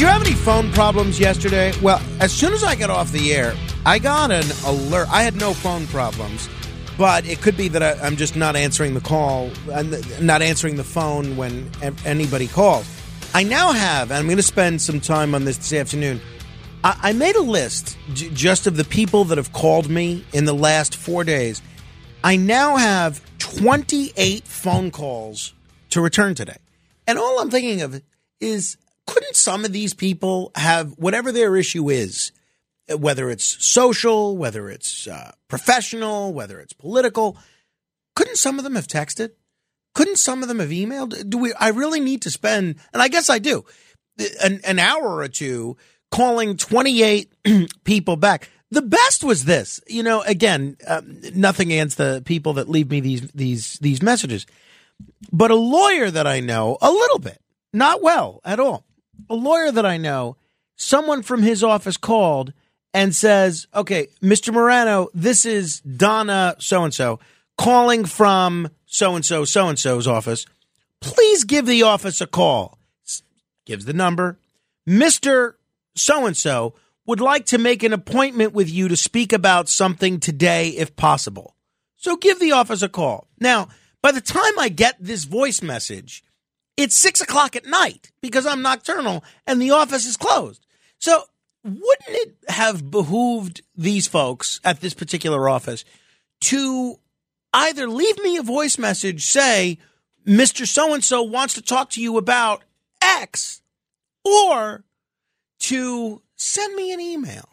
Did you have any phone problems yesterday? Well, as soon as I got off the air, I got an alert. I had no phone problems, but it could be that I, I'm just not answering the call, and not answering the phone when anybody calls. I now have, and I'm going to spend some time on this this afternoon. I, I made a list just of the people that have called me in the last four days. I now have 28 phone calls to return today. And all I'm thinking of is couldn't some of these people have whatever their issue is, whether it's social, whether it's uh, professional, whether it's political, couldn't some of them have texted? Couldn't some of them have emailed? Do we? I really need to spend, and I guess I do, an, an hour or two calling 28 people back. The best was this, you know. Again, um, nothing against the people that leave me these these these messages, but a lawyer that I know a little bit, not well at all. A lawyer that I know, someone from his office called and says, "Okay, Mr. Morano, this is Donna so and so calling from so and so so and so's office. Please give the office a call." Gives the number. Mr. So and so would like to make an appointment with you to speak about something today if possible. So give the office a call. Now, by the time I get this voice message, it's six o'clock at night because I'm nocturnal and the office is closed. So wouldn't it have behooved these folks at this particular office to either leave me a voice message, say, Mr. So and so wants to talk to you about X, or to send me an email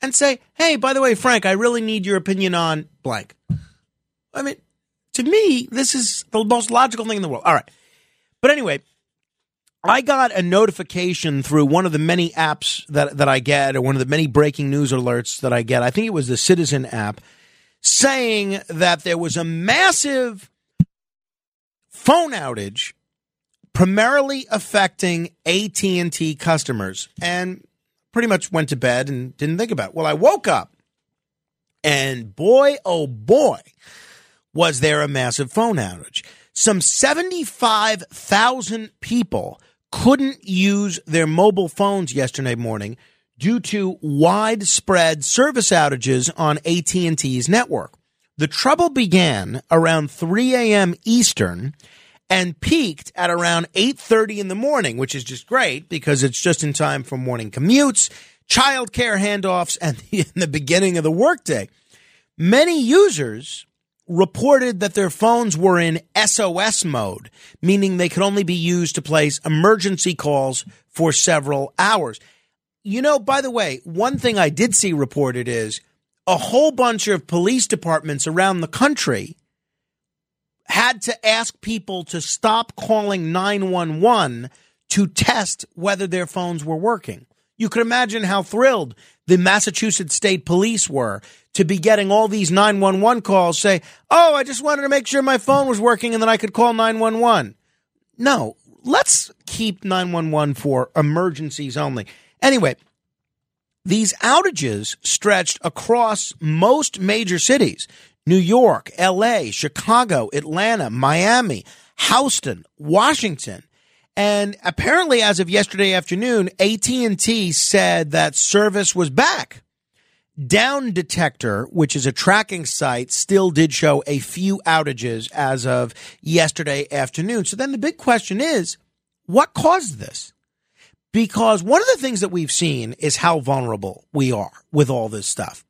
and say, hey, by the way, Frank, I really need your opinion on blank. I mean, to me, this is the most logical thing in the world. All right. But anyway, I got a notification through one of the many apps that, that I get, or one of the many breaking news alerts that I get. I think it was the Citizen app, saying that there was a massive phone outage primarily affecting AT&T customers and pretty much went to bed and didn't think about it. Well, I woke up and boy oh boy was there a massive phone outage. Some 75,000 people couldn't use their mobile phones yesterday morning due to widespread service outages on AT&T's network. The trouble began around 3 a.m. Eastern and peaked at around 8:30 in the morning, which is just great because it's just in time for morning commutes, childcare handoffs and the, the beginning of the workday. Many users reported that their phones were in SOS mode, meaning they could only be used to place emergency calls for several hours. You know, by the way, one thing I did see reported is a whole bunch of police departments around the country had to ask people to stop calling 911 to test whether their phones were working. You could imagine how thrilled the Massachusetts State Police were to be getting all these 911 calls say, Oh, I just wanted to make sure my phone was working and then I could call 911. No, let's keep 911 for emergencies only. Anyway, these outages stretched across most major cities New York, LA, Chicago, Atlanta, Miami, Houston, Washington. And apparently as of yesterday afternoon, AT&T said that service was back. Down Detector, which is a tracking site, still did show a few outages as of yesterday afternoon. So then the big question is, what caused this? Because one of the things that we've seen is how vulnerable we are with all this stuff.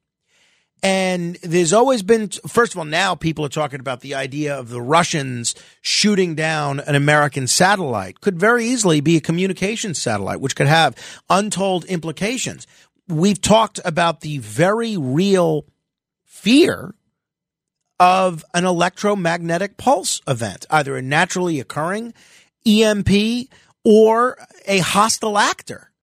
And there's always been, first of all, now people are talking about the idea of the Russians shooting down an American satellite. Could very easily be a communications satellite, which could have untold implications. We've talked about the very real fear of an electromagnetic pulse event, either a naturally occurring EMP or a hostile actor